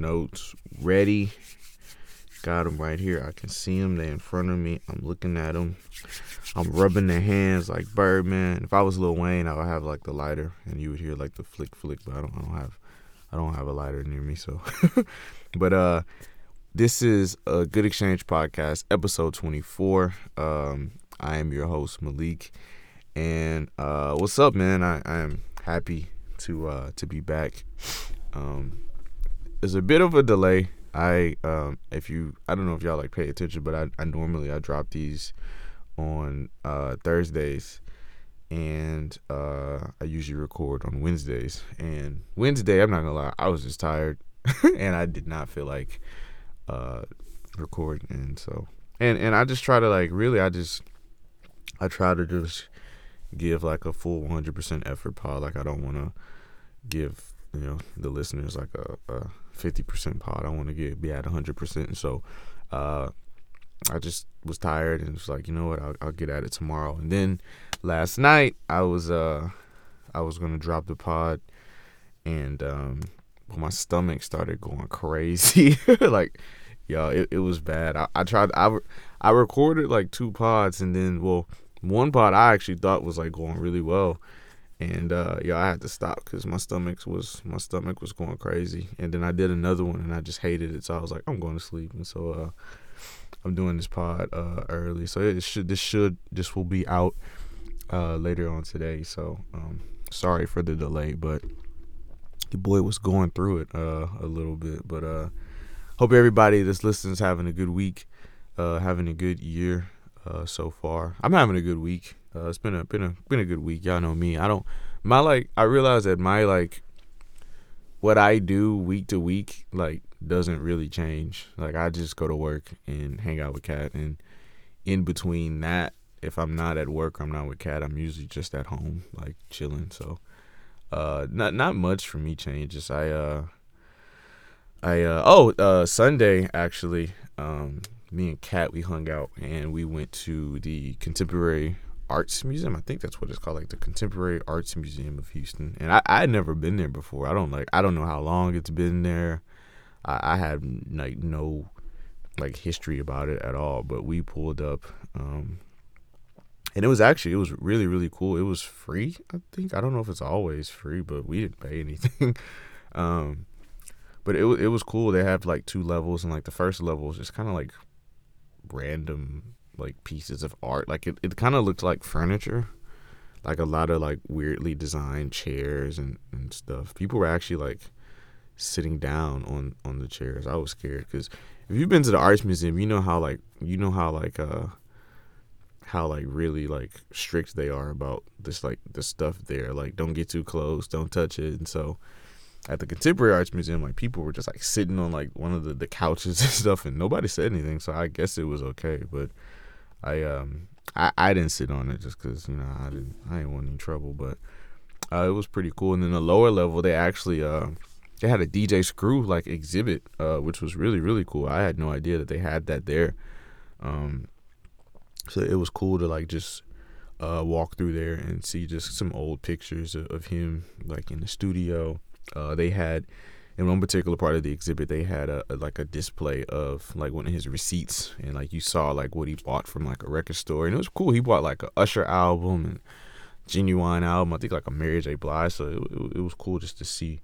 notes ready. Got them right here. I can see them. They're in front of me. I'm looking at them. I'm rubbing their hands like Birdman. If I was Lil Wayne, I would have like the lighter, and you would hear like the flick flick. But I don't. I don't have. I don't have a lighter near me. So, but uh, this is a Good Exchange podcast, episode 24. Um, I am your host Malik, and uh, what's up, man? I, I am happy to uh to be back. Um, there's a bit of a delay. I um if you I don't know if y'all like pay attention, but I, I normally I drop these on uh Thursdays and uh I usually record on Wednesdays. And Wednesday, I'm not gonna lie, I was just tired and I did not feel like uh recording and so and and I just try to like really I just I try to just give like a full 100% effort pod like I don't want to give you know the listeners like a, a 50% pod. I want to get be at 100%. And so uh, I just was tired and was like, you know what, I'll, I'll, get at it tomorrow. And then last night I was uh I was gonna drop the pod, and um, my stomach started going crazy. like, yo, it, it was bad. I, I tried. I I recorded like two pods, and then well, one pod I actually thought was like going really well and uh, yeah, I had to stop because my stomach was my stomach was going crazy. And then I did another one, and I just hated it. So I was like, I'm going to sleep. And so uh, I'm doing this pod uh, early, so it should this should this will be out uh, later on today. So um, sorry for the delay, but the boy was going through it uh, a little bit. But uh, hope everybody that's listening is having a good week, having a good year so far. I'm having a good week. Uh, it's been a been a been a good week. Y'all know me. I don't my like I realize that my like what I do week to week like doesn't really change. Like I just go to work and hang out with Cat and in between that if I'm not at work, I'm not with Cat, I'm usually just at home like chilling. So uh not not much for me changes. I uh I uh oh uh Sunday actually um me and Cat we hung out and we went to the contemporary Arts Museum. I think that's what it's called, like the Contemporary Arts Museum of Houston. And I I had never been there before. I don't like I don't know how long it's been there. I, I had like no like history about it at all. But we pulled up, um, and it was actually it was really really cool. It was free. I think I don't know if it's always free, but we didn't pay anything. um, but it it was cool. They have like two levels, and like the first level is just kind of like random like pieces of art. Like it, it kind of looked like furniture, like a lot of like weirdly designed chairs and, and stuff. People were actually like sitting down on on the chairs. I was scared because if you've been to the arts museum, you know how like you know how like uh how like really like strict they are about this like the stuff there. Like don't get too close, don't touch it. And so at the Contemporary Arts Museum, like people were just like sitting on like one of the, the couches and stuff, and nobody said anything. So I guess it was okay. But I um I, I didn't sit on it just because you know I didn't I didn't want any trouble, but uh, it was pretty cool. And then the lower level, they actually uh they had a DJ Screw like exhibit, uh, which was really really cool. I had no idea that they had that there. Um, so it was cool to like just uh, walk through there and see just some old pictures of, of him like in the studio. Uh, they had in one particular part of the exhibit they had a, a, like a display of like one of his receipts. And like you saw like what he bought from like a record store. And it was cool. He bought like a usher album and Ginuwine album. I think like a mary j. Blige. So it, it, it was cool just to see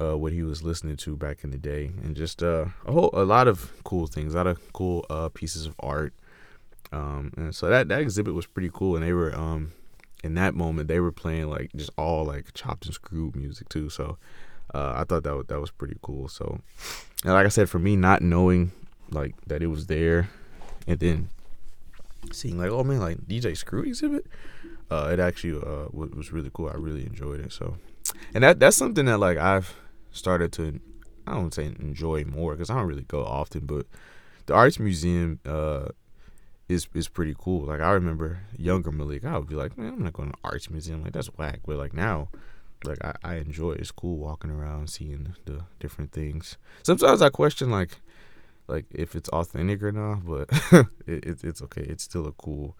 uh, what he was listening to back in the day. And just uh, a whole a lot of cool things. A lot of cool uh, pieces of art. Um, and so that that exhibit was pretty cool. And they were um, in that moment they were playing like just all like chopped and screwed music too. So uh, I thought that that was pretty cool. So, and like I said, for me, not knowing like that it was there, and then seeing like, oh man, like DJ Screw exhibit, uh, it actually uh, was really cool. I really enjoyed it. So, and that that's something that like I've started to, I don't say enjoy more because I don't really go often, but the arts museum uh, is is pretty cool. Like I remember younger Malik, I would be like, man, I'm not going to arts museum. Like that's whack. But like now like I, I enjoy it. It's cool walking around, seeing the different things. Sometimes I question like like if it's authentic or not, but it, it, it's okay. It's still a cool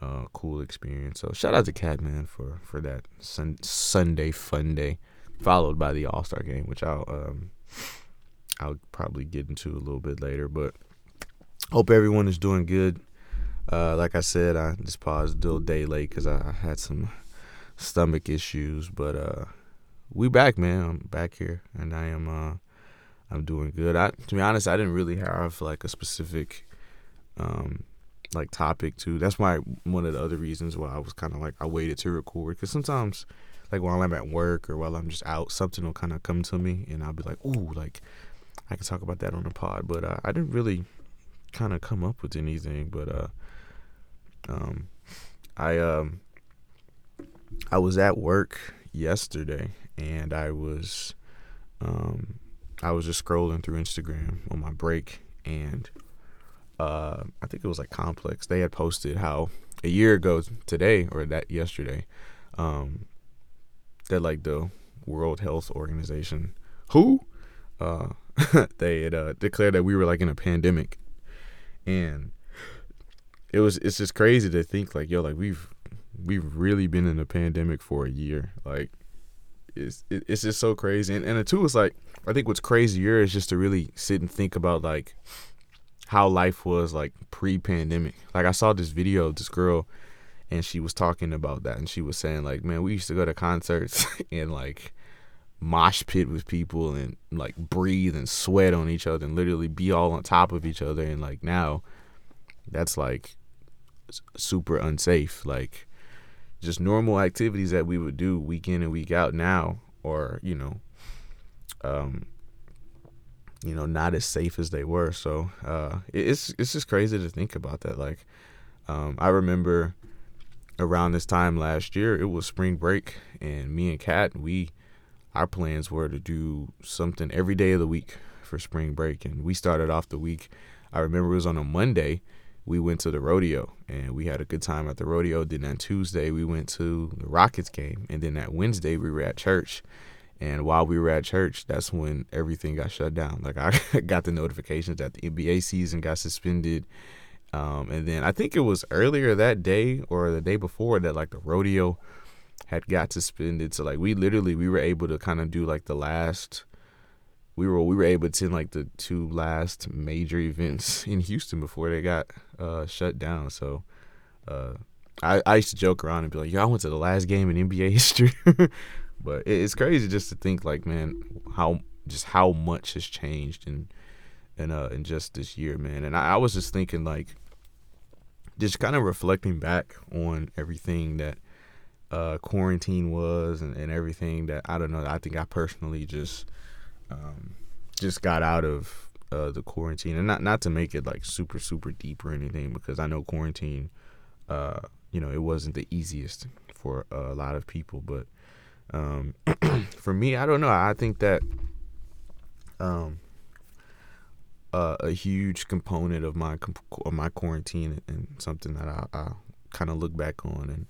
uh cool experience. So shout out to Catman for for that sun, Sunday fun day, followed by the All Star game, which I'll um I'll probably get into a little bit later. But hope everyone is doing good. Uh, like I said, I just paused a little day late because I had some stomach issues, but uh, we back, man. I'm back here, and I am. Uh, I'm doing good. I, to be honest, I didn't really have like a specific, um, like topic to. That's why one of the other reasons why I was kind of like I waited to record because sometimes, like while I'm at work or while I'm just out, something will kind of come to me, and I'll be like, ooh, like I can talk about that on the pod. But uh, I didn't really kind of come up with anything, but uh um, I um, I was at work yesterday, and I was um, I was just scrolling through Instagram on my break, and uh, I think it was like Complex. They had posted how a year ago today or that yesterday, um, that like the World Health Organization, who, uh, they had uh, declared that we were like in a pandemic, and it was it's just crazy to think like yo like we've we've really been in a pandemic for a year. Like it's it's just so crazy. And and the two is like I think what's crazier is just to really sit and think about like how life was like pre-pandemic. Like I saw this video of this girl and she was talking about that and she was saying like man we used to go to concerts and like mosh pit with people and like breathe and sweat on each other and literally be all on top of each other. And like now that's like super unsafe. Like just normal activities that we would do week in and week out now, or you know, um, you know, not as safe as they were. So uh, it's it's just crazy to think about that. Like um, I remember around this time last year, it was spring break, and me and Kat, we our plans were to do something every day of the week for spring break, and we started off the week. I remember it was on a Monday we went to the rodeo and we had a good time at the rodeo. Then on Tuesday we went to the Rockets game, and then that Wednesday we were at church. And while we were at church, that's when everything got shut down. Like I got the notifications that the NBA season got suspended. Um, and then I think it was earlier that day or the day before that like the rodeo had got suspended. So like we literally we were able to kind of do like the last we were we were able to attend like the two last major events in Houston before they got uh, shut down. So uh, I I used to joke around and be like, "Yo, I went to the last game in NBA history." but it's crazy just to think like, man, how just how much has changed in in uh in just this year, man. And I, I was just thinking like, just kind of reflecting back on everything that uh, quarantine was and, and everything that I don't know. I think I personally just um, just got out of uh, the quarantine, and not not to make it like super super deep or anything, because I know quarantine, uh, you know, it wasn't the easiest for a lot of people, but um, for me, I don't know. I think that um, uh, a huge component of my of my quarantine and something that I, I kind of look back on and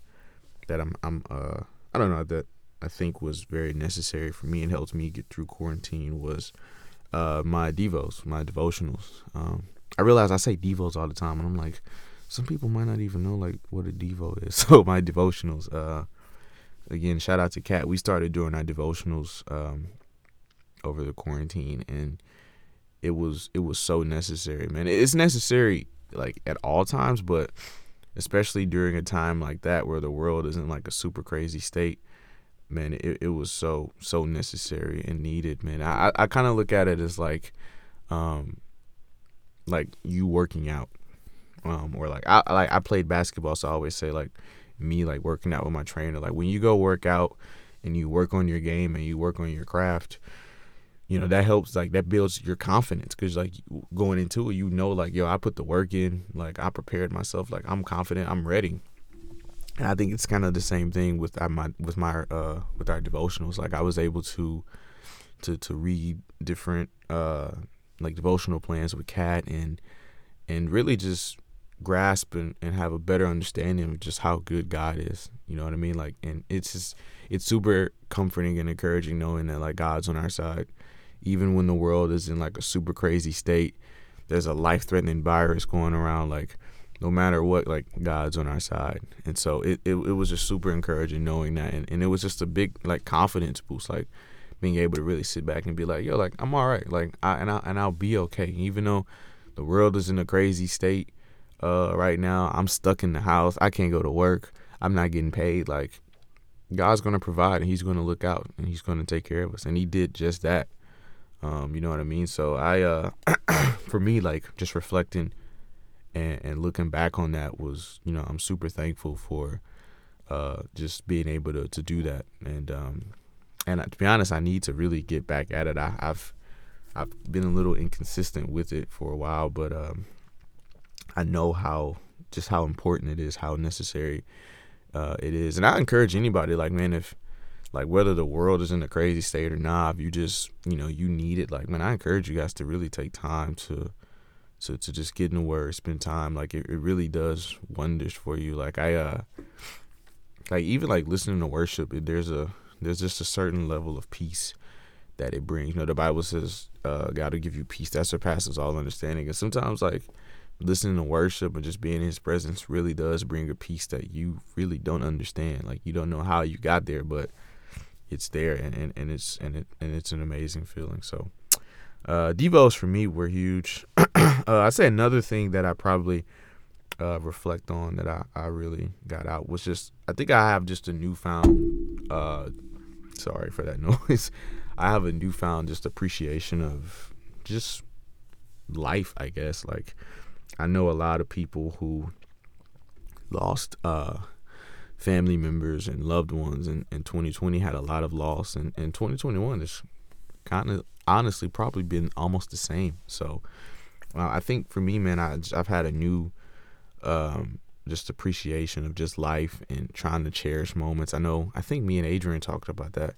that I'm I'm uh I don't know that I think was very necessary for me and helped me get through quarantine was uh, my devos, my devotionals. Um, I realize I say devos all the time, and I'm like, some people might not even know like what a devo is. So my devotionals. Uh, again, shout out to Kat. We started doing our devotionals um, over the quarantine, and it was it was so necessary, man. It's necessary like at all times, but especially during a time like that where the world is in like a super crazy state man, it, it was so so necessary and needed, man. I I kind of look at it as like, um, like you working out, um, or like I like I played basketball, so I always say like me like working out with my trainer. Like when you go work out and you work on your game and you work on your craft, you know that helps like that builds your confidence because like going into it, you know like yo, I put the work in, like I prepared myself, like I'm confident, I'm ready and I think it's kind of the same thing with my with my uh with our devotionals. Like I was able to to to read different uh like devotional plans with Kat and and really just grasp and, and have a better understanding of just how good God is. You know what I mean? Like and it's just it's super comforting and encouraging knowing that like God's on our side. Even when the world is in like a super crazy state, there's a life threatening virus going around like no matter what, like God's on our side. And so it, it, it was just super encouraging knowing that. And, and it was just a big like confidence boost. Like, being able to really sit back and be like, yo, like I'm all right, like I and I and I'll be okay, even though the world is in a crazy state uh, right now. I'm stuck in the house. I can't go to work. I'm not getting paid. Like God's gonna provide and He's gonna look out and He's gonna take care of us, and He did just that. Um, you know what I mean? So I, uh, for me, like just reflecting and, and looking back on that was, you know, I'm super thankful for uh, just being able to, to do that. And um, and to be honest, I need to really get back at it. I, have I've been a little inconsistent with it for a while, but um, I know how just how important it is, how necessary uh, it is. And I encourage anybody, like man, if like whether the world is in a crazy state or not, if you just you know you need it, like man, I encourage you guys to really take time to to to just get in the word, spend time. Like it, it really does wonders for you. Like I uh like even like listening to worship, there's a there's just a certain level of peace that it brings. You know, the Bible says uh, God will give you peace that surpasses all understanding. And sometimes like listening to worship and just being in His presence really does bring a peace that you really don't understand. Like you don't know how you got there, but it's there, and, and, and it's and it and it's an amazing feeling. So. Uh, Devos for me were huge. uh, I say another thing that I probably uh, reflect on that I, I really got out was just I think I have just a newfound uh, sorry for that noise. I have a newfound just appreciation of just life, I guess. Like I know a lot of people who lost uh, family members and loved ones and, and 2020 had a lot of loss and, and 2021 is kind of honestly probably been almost the same. So uh, I think for me, man, I, I've had a new um, just appreciation of just life and trying to cherish moments. I know, I think me and Adrian talked about that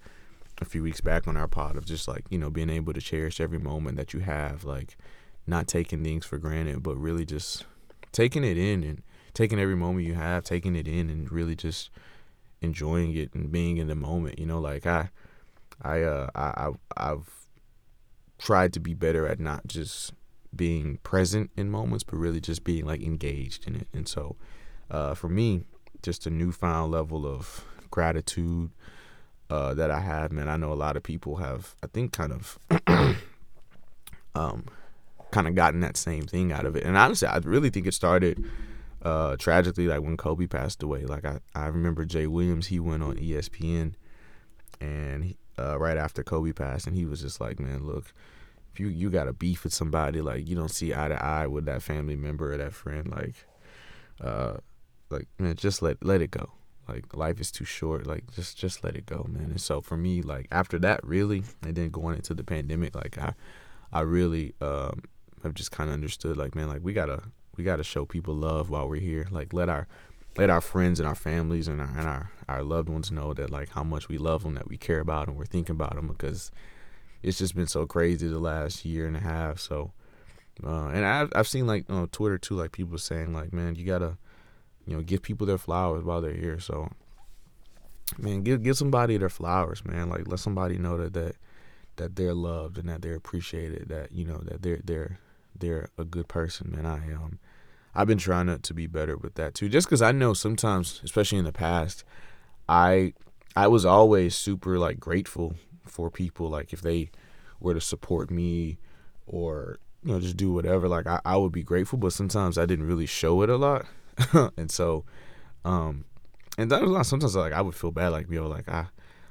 a few weeks back on our pod of just like, you know, being able to cherish every moment that you have, like not taking things for granted, but really just taking it in and taking every moment you have, taking it in and really just enjoying it and being in the moment. You know, like I, I, uh, I, I've tried to be better at not just being present in moments, but really just being like engaged in it. And so, uh, for me, just a newfound level of gratitude uh, that I have, man. I know a lot of people have, I think, kind of, um, kind of gotten that same thing out of it. And honestly, I really think it started uh, tragically, like when Kobe passed away. Like I, I remember Jay Williams, he went on ESPN, and he, uh, right after Kobe passed, and he was just like, man, look if you you got a beef with somebody, like you don't see eye to eye with that family member or that friend, like, uh, like man, just let let it go. Like life is too short. Like just just let it go, man. And so for me, like after that, really, and then going into the pandemic, like I, I really um have just kind of understood, like man, like we gotta we gotta show people love while we're here. Like let our let our friends and our families and our and our, our loved ones know that like how much we love them, that we care about them, we're thinking about them because it's just been so crazy the last year and a half. So, uh, and I've I've seen like on Twitter too, like people saying like, man, you gotta, you know, give people their flowers while they're here. So, man, give give somebody their flowers, man. Like let somebody know that that that they're loved and that they're appreciated. That you know that they're they're they're a good person, man. I um. I've been trying to, to be better with that too. Just because I know sometimes, especially in the past, I I was always super like grateful for people. Like if they were to support me or you know just do whatever like I, I would be grateful. But sometimes I didn't really show it a lot. And so um and that was a lot. Sometimes like I would feel bad like yo like I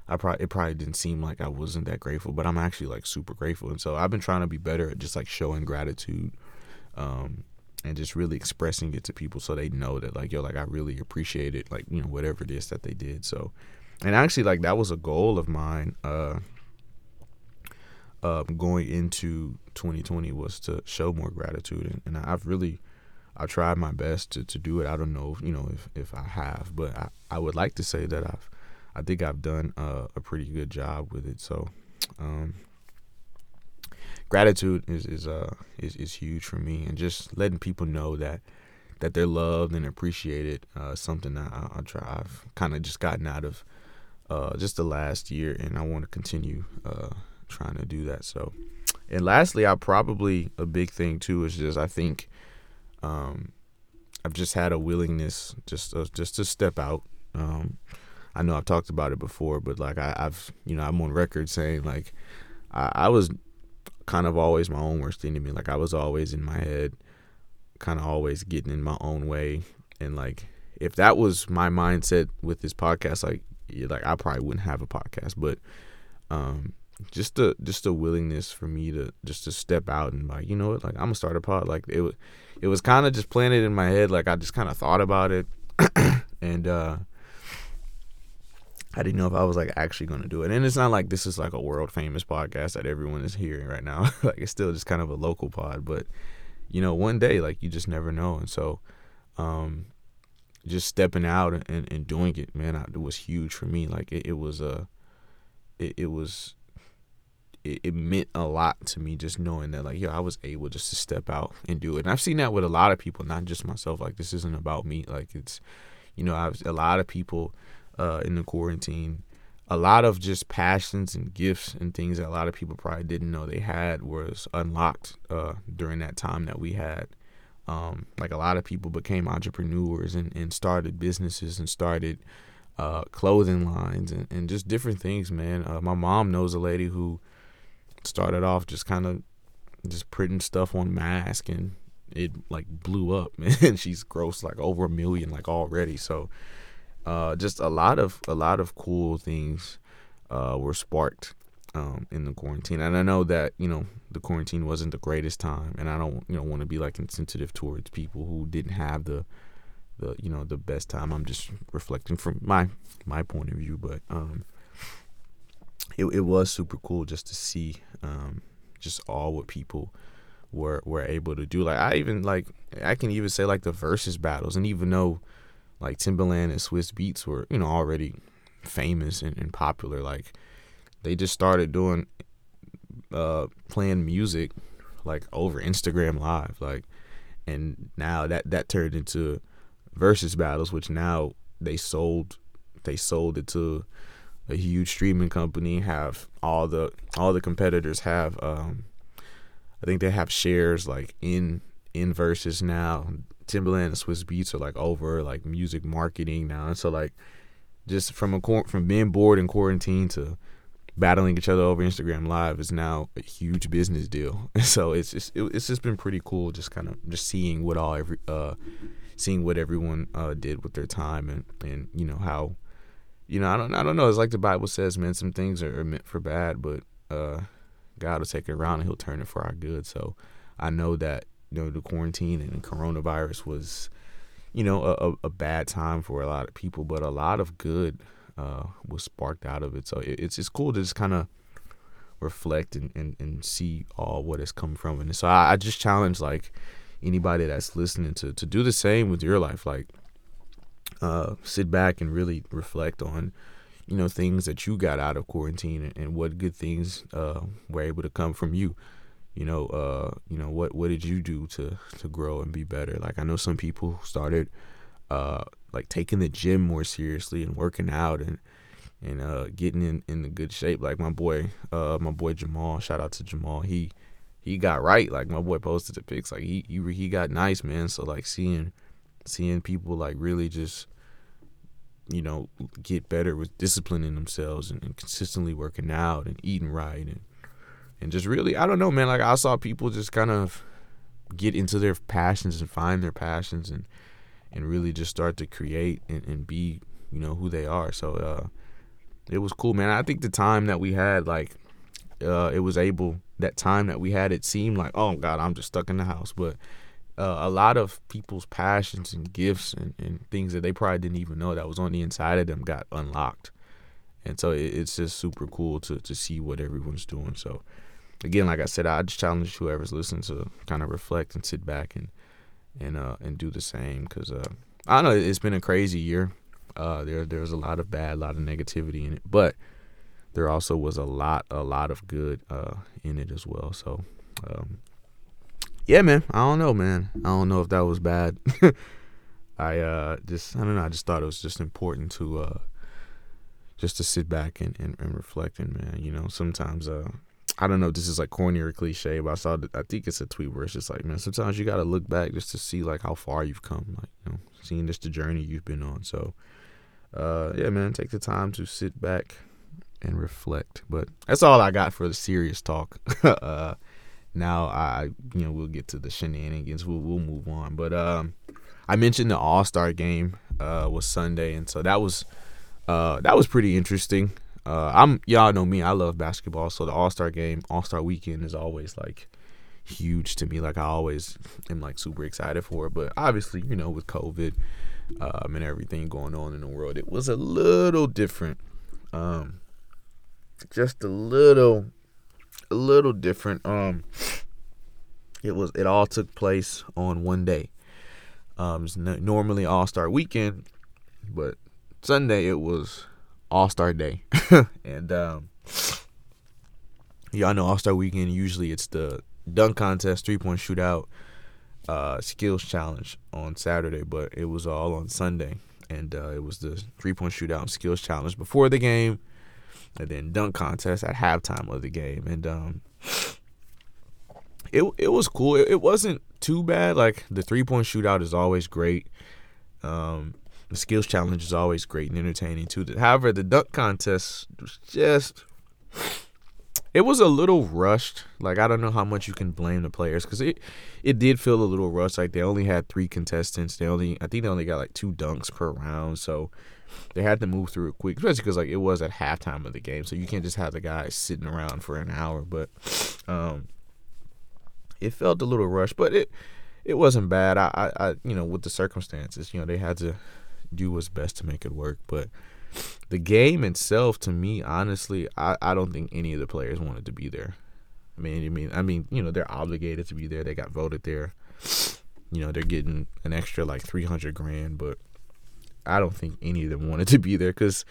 I probably it probably didn't seem like I wasn't that grateful but I'm actually like super grateful. And so I've been trying to be better at just like showing gratitude um and just really expressing it to people so they know that like yo like I really appreciate it like you know whatever it is that they did so. And actually like that was a goal of mine uh, uh, going into 2020 was to show more gratitude and, and I've really I tried my best to, to do it. I don't know if, you know if, if I have but I, I would like to say that I've I think I've done uh, a pretty good job with it so um, gratitude is is uh is, is huge for me and just letting people know that that they're loved and appreciated uh, something I, I try I've kind of just gotten out of uh, just the last year, and I want to continue uh, trying to do that. So, and lastly, I probably a big thing too is just I think um, I've just had a willingness just uh, just to step out. Um, I know I've talked about it before, but like I, have you know I'm on record saying like I, I was kind of always my own worst enemy. Like I was always in my head, kind of always getting in my own way, and like if that was my mindset with this podcast, like like I probably wouldn't have a podcast. But um, just the just the willingness for me to just to step out and like you know what, like I'm gonna start a pod. Like it was it was kind of just planted in my head. Like I just kind of thought about it, and uh, I didn't know if I was like actually gonna do it. And it's not like this is like a world famous podcast that everyone is hearing right now. like it's still just kind of a local pod, but you know, one day like you just never know. And so, um, just stepping out and, and doing it, man, it was huge for me. Like it, it was a, it, it was, it, it meant a lot to me just knowing that like, yo, I was able just to step out and do it. And I've seen that with a lot of people, not just myself. Like this isn't about me. Like it's, you know, I've a lot of people uh, in the quarantine. A lot of just passions and gifts and things that a lot of people probably didn't know they had was unlocked uh, during that time that we had. Um, like a lot of people became entrepreneurs and, and started businesses and started uh, clothing lines and, and just different things, man. Uh, my mom knows a lady who started off just kind of just printing stuff on mask and it like blew up and she's grossed like over a million like already. So uh, just a lot of a lot of cool things uh, were sparked um, in the quarantine. And I know that you know the quarantine wasn't the greatest time, and I don't you know want to be like insensitive towards people who didn't have the the you know the best time. I'm just reflecting from my my point of view, but um, it it was super cool just to see um, just all what people were were able to do. Like I even like I can even say like the Verzuz battles, and even though like Timbaland and Swizz Beatz were, you know, already famous and, and popular. Like they just started doing uh playing music like over Instagram live. Like and now that that turned into Verzuz battles, which now they sold they sold it to a huge streaming company, have all the all the competitors have um I think they have shares like in in Verzuz now. Timbaland and Swizz Beatz are like over like music marketing now, and so like just from a from being bored in quarantine to battling each other over Instagram Live is now a huge business deal. And so it's just it, it's just been pretty cool, just kind of just seeing what all every uh seeing what everyone uh did with their time and and you know how you know I don't I don't know. It's like the Bible says, man. Some things are meant for bad, but uh God will take it around and He'll turn it for our good. So I know that you know the quarantine and coronavirus was you know a, a bad time for a lot of people but a lot of good uh, was sparked out of it. So it, it's it's cool to just kind of reflect and, and, and see all what has come from and so I, I just challenge like anybody that's listening to to do the same with your life. Like uh, sit back and really reflect on you know things that you got out of quarantine and, and what good things uh, were able to come from you you know, uh, you know, what what did you do to to grow and be better? Like I know some people started uh like taking the gym more seriously and working out and and uh getting in in the good shape. Like my boy, uh my boy Jamal, shout out to Jamal. He he got right. Like my boy posted the pics. Like he he he got nice, man. So like seeing seeing people like really just you know get better with disciplining themselves and, and consistently working out and eating right and and just really I don't know, man. Like I saw people just kind of get into their passions and find their passions and and really just start to create and, and be you know who they are. So uh, it was cool, man. I think the time that we had, like, uh, it was able that time that we had. It seemed like, oh God, I'm just stuck in the house, but. Uh, a lot of people's passions and gifts and, and things that they probably didn't even know that was on the inside of them got unlocked and so it, it's just super cool to to see what everyone's doing so again, like I said, I just challenge whoever's listening to kind of reflect and sit back and and uh and do the same because uh I know it's been a crazy year. Uh, there there's a lot of bad, a lot of negativity in it, but there also was a lot a lot of good uh in it as well. So um, yeah, man, I don't know, man. I don't know if that was bad. I uh just I don't know. I just thought it was just important to uh just to sit back and, and, and reflect and man, you know, sometimes uh I don't know if this is like corny or cliche, but I saw I think it's a tweet where it's just like, man, sometimes you got to look back just to see like how far you've come, like you know, seeing just the journey you've been on. So, uh, yeah, man, take the time to sit back and reflect. But that's all I got for the serious talk. uh, now I, you know, we'll get to the shenanigans. We'll we'll move on. But um, I mentioned the All Star game uh, was Sunday, and so that was uh, that was pretty interesting. Uh, I'm y'all know me. I love basketball, so the All Star game, All Star weekend is always like huge to me. Like I always am like super excited for it. But obviously, you know, with COVID um, and everything going on in the world, it was a little different. Um, just a little, a little different. Um, it was. It all took place on one day. Um, normally All Star Weekend, but Sunday it was All Star Day, and um, y'all know All Star Weekend. Usually it's the dunk contest, three point shootout, uh, skills challenge on Saturday, but it was all on Sunday, and uh, it was the three point shootout and skills challenge before the game, and then dunk contest at halftime of the game, and um, it it was cool. It, it wasn't too bad. Like the three point shootout is always great. Um, the skills challenge is always great and entertaining too. However, the dunk contest was just it was a little rushed. Like I don't know how much you can blame the players because it it did feel a little rushed. Like they only had three contestants. They only I think they only got like two dunks per round, so they had to move through it quick. Especially because like it was at halftime of the game, so you can't just have the guys sitting around for an hour. But um, it felt a little rushed, but it it wasn't bad. I, I, I, you know, with the circumstances, you know, they had to do what's best to make it work. But the game itself, to me, honestly, I, I don't think any of the players wanted to be there. I mean, I mean, I mean, you know, they're obligated to be there. They got voted there. You know, they're getting an extra like three hundred grand, but I don't think any of them wanted to be there because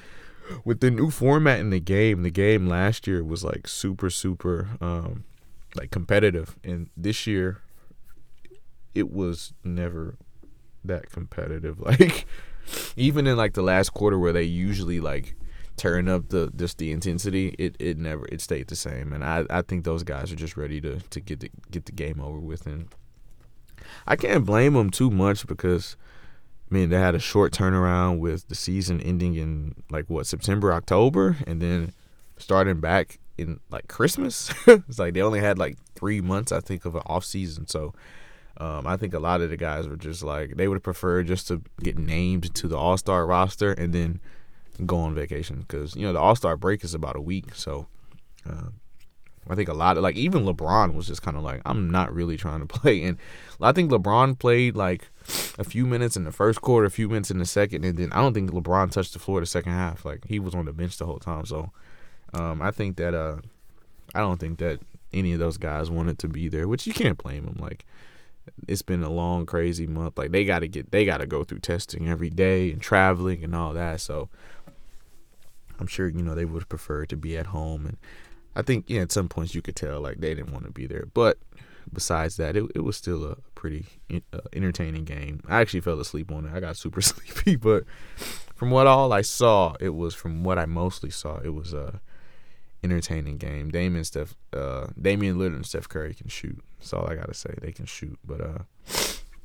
with the new format in the game, the game last year was like super, super. Um, like competitive. And this year, it was never that competitive. Like even in like the last quarter where they usually like turn up the just the intensity, it, it never it stayed the same. And I, I think those guys are just ready to to get the get the game over with. And I can't blame them too much because. I mean, they had a short turnaround with the season ending in like what September, October, and then starting back in like Christmas. it's like they only had like three months, I think, of an off season. So um, I think a lot of the guys were just like they would prefer just to get named to the All Star roster and then go on vacation because you know the All Star break is about a week. So uh, I think a lot of like even LeBron was just kind of like I'm not really trying to play, and I think LeBron played like a few minutes in the first quarter, a few minutes in the second, and then I don't think LeBron touched the floor the second half. Like he was on the bench the whole time. So um, I think that uh, I don't think that any of those guys wanted to be there, which you can't blame them. Like it's been a long, crazy month. Like they got to get, they got to go through testing every day and traveling and all that. So I'm sure you know they would prefer to be at home. And I think yeah, at some points you could tell like they didn't want to be there. But besides that, it, it was still a pretty uh, entertaining game. I actually fell asleep on it. I got super sleepy, but from what all I saw, it was from what I mostly saw, it was uh entertaining game. Damian Steph, uh, Damian Lillard and Steph Curry can shoot. That's all I gotta say. They can shoot, but uh,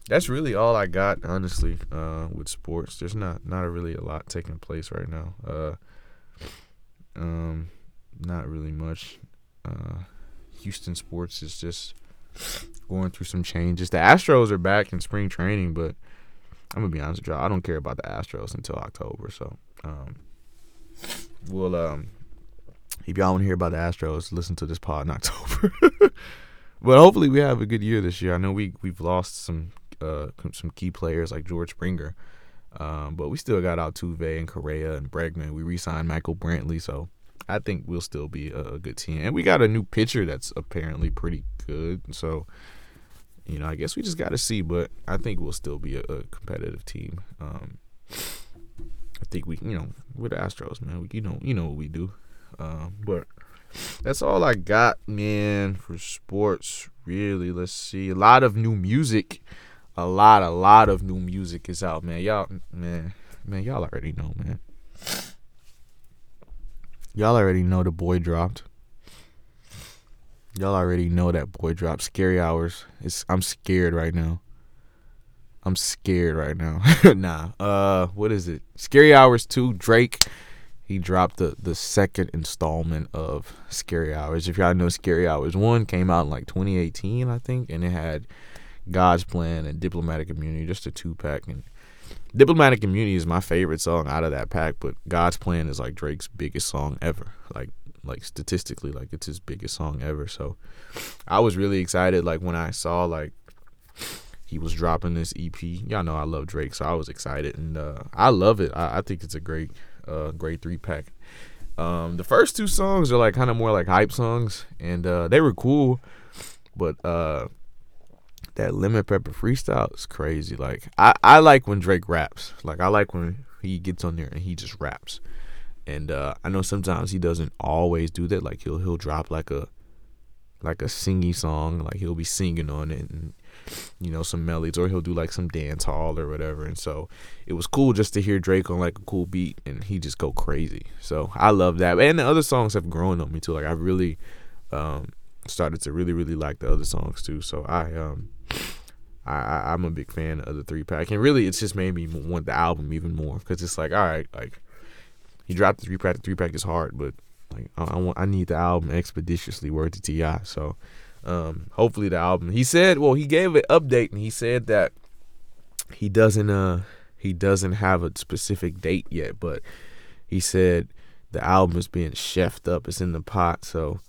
that's really all I got honestly uh, with sports. There's not not really a lot taking place right now. Uh, um, not really much. Uh, Houston sports is just going through some changes. The Astros are back in spring training, but I'm gonna be honest with y'all. I don't care about the Astros until October. So um, we'll um, if y'all want to hear about the Astros, listen to this pod in October. but hopefully we have a good year this year. I know we we've lost some uh some key players like George Springer, um, but we still got Altuve and Correa and Bregman. We re-signed Michael Brantley, so I think we'll still be a, a good team. And we got a new pitcher that's apparently pretty good. So you know, I guess we just got to see, but I think we'll still be a, a competitive team. Um, I think we, you know, with the Astros, man, we, you know, you know what we do. Um, but that's all I got, man, for sports. Really, let's see. A lot of new music. A lot, a lot of new music is out, man. Y'all, man, man, y'all already know, man. Y'all already know the boy dropped. Y'all already know that boy dropped. Scary hours. It's I'm scared right now. I'm scared right now. nah. Uh, what is it? Scary Hours two. Drake. He dropped the the second installment of Scary Hours. If y'all know Scary Hours one came out in like 2018, I think, and it had God's Plan and Diplomatic Immunity, just a two pack. And Diplomatic Immunity is my favorite song out of that pack, but God's Plan is like Drake's biggest song ever. Like like statistically, like it's his biggest song ever. So I was really excited like when I saw like he was dropping this EP. Y'all know I love Drake, so I was excited and uh, I love it. I, I, think it's a great, uh, great three pack. Um, the first two songs are like kind of more like hype songs, and uh, they were cool, but uh, that Lemon Pepper freestyle is crazy. Like I, I like when Drake raps. Like I like when he gets on there and he just raps. And uh, I know sometimes he doesn't always do that. Like he'll he'll drop like a like a singy song, like he'll be singing on it and you know, some melodies, or he'll do like some dance hall or whatever. And so it was cool just to hear Drake on like a cool beat and he just go crazy. So I love that. And the other songs have grown on me too. Like I really um, started to really, really like the other songs too. So I um I, I'm a big fan of the three pack, and really, it's just made me want the album even more because it's like, all right, like he dropped the three pack. The three pack is hard, but like I, I want, I need the album expeditiously. Word to Ti. So um, hopefully the album. He said, well, he gave an update and he said that he doesn't uh he doesn't have a specific date yet, but he said the album is being chefed up. It's in the pot. So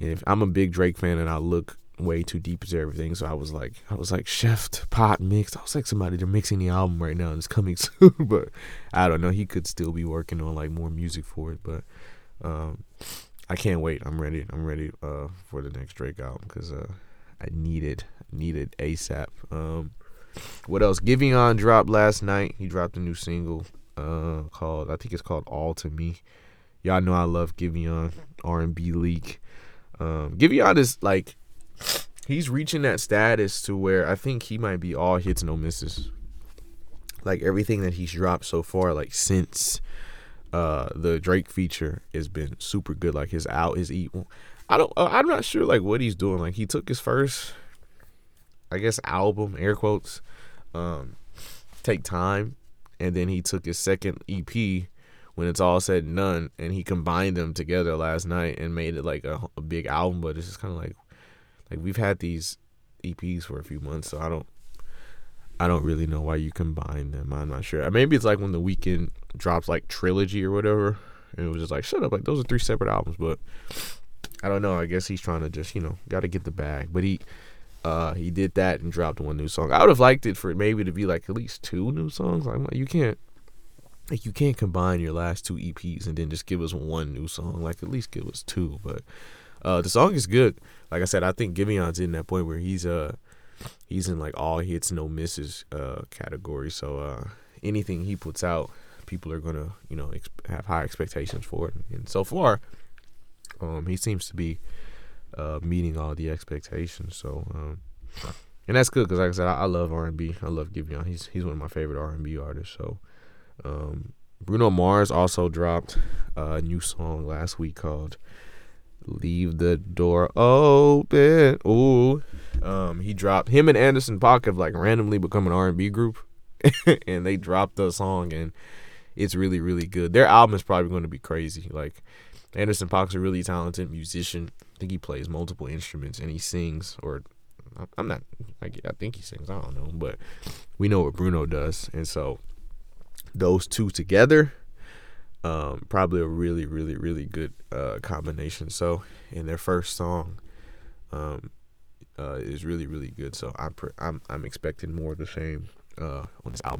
if I'm a big Drake fan and I look way too deep into everything, so I was like, I was like chefed pot mixed. I was like somebody they're mixing the album right now and it's coming soon, but I don't know. He could still be working on like more music for it, but um I can't wait. I'm ready. I'm ready uh, for the next Drake album because uh, I need it. Need it ASAP. Um, what else? Giveon dropped last night. He dropped a new single uh, called I think it's called All to Me. Y'all know I love Giveon R&B leak. Um, Giveon is like he's reaching that status to where I think he might be all hits no misses. Like everything that he's dropped so far, like since uh the Drake feature has been super good. Like his out his eat. I don't. Uh, I'm not sure like what he's doing. Like he took his first, I guess album air quotes, um, take time, and then he took his second EP when it's all said and done, and he combined them together last night and made it like a, a big album. But it's just kind of like, like we've had these EPs for a few months, so I don't I don't really know why you combine them. I'm not sure. Maybe it's like when the Weeknd drops like trilogy or whatever, and it was just like shut up, like those are three separate albums. But I don't know. I guess he's trying to just you know got to get the bag. But he uh he did that and dropped one new song. I would have liked it for maybe to be like at least two new songs. Like you can't like you can't combine your last two EPs and then just give us one new song. Like at least give us two. But uh the song is good. Like I said, I think Giveon's in that point where he's uh he's in like all hits no misses uh category. So uh anything he puts out people are gonna you know ex- have high expectations for it. And so far um he seems to be uh meeting all the expectations. So um and that's good because like i said I, I, love r&b i love Giveon. he's he's one of my favorite r&b artists. So um bruno mars also dropped a new song last week called leave the door open ooh um, he dropped him and Anderson .Paak have like randomly become an R and B group, and they dropped the song, and it's really really good. Their album is probably going to be crazy. Like Anderson .Paak's a really talented musician. I think he plays multiple instruments and he sings, or I'm not. I think he sings. I don't know, but we know what Bruno does, and so those two together, um, probably a really, really, really good uh, combination. So in their first song, um, uh, is really really good. So I'm I'm I'm expecting more of the same uh, on this album.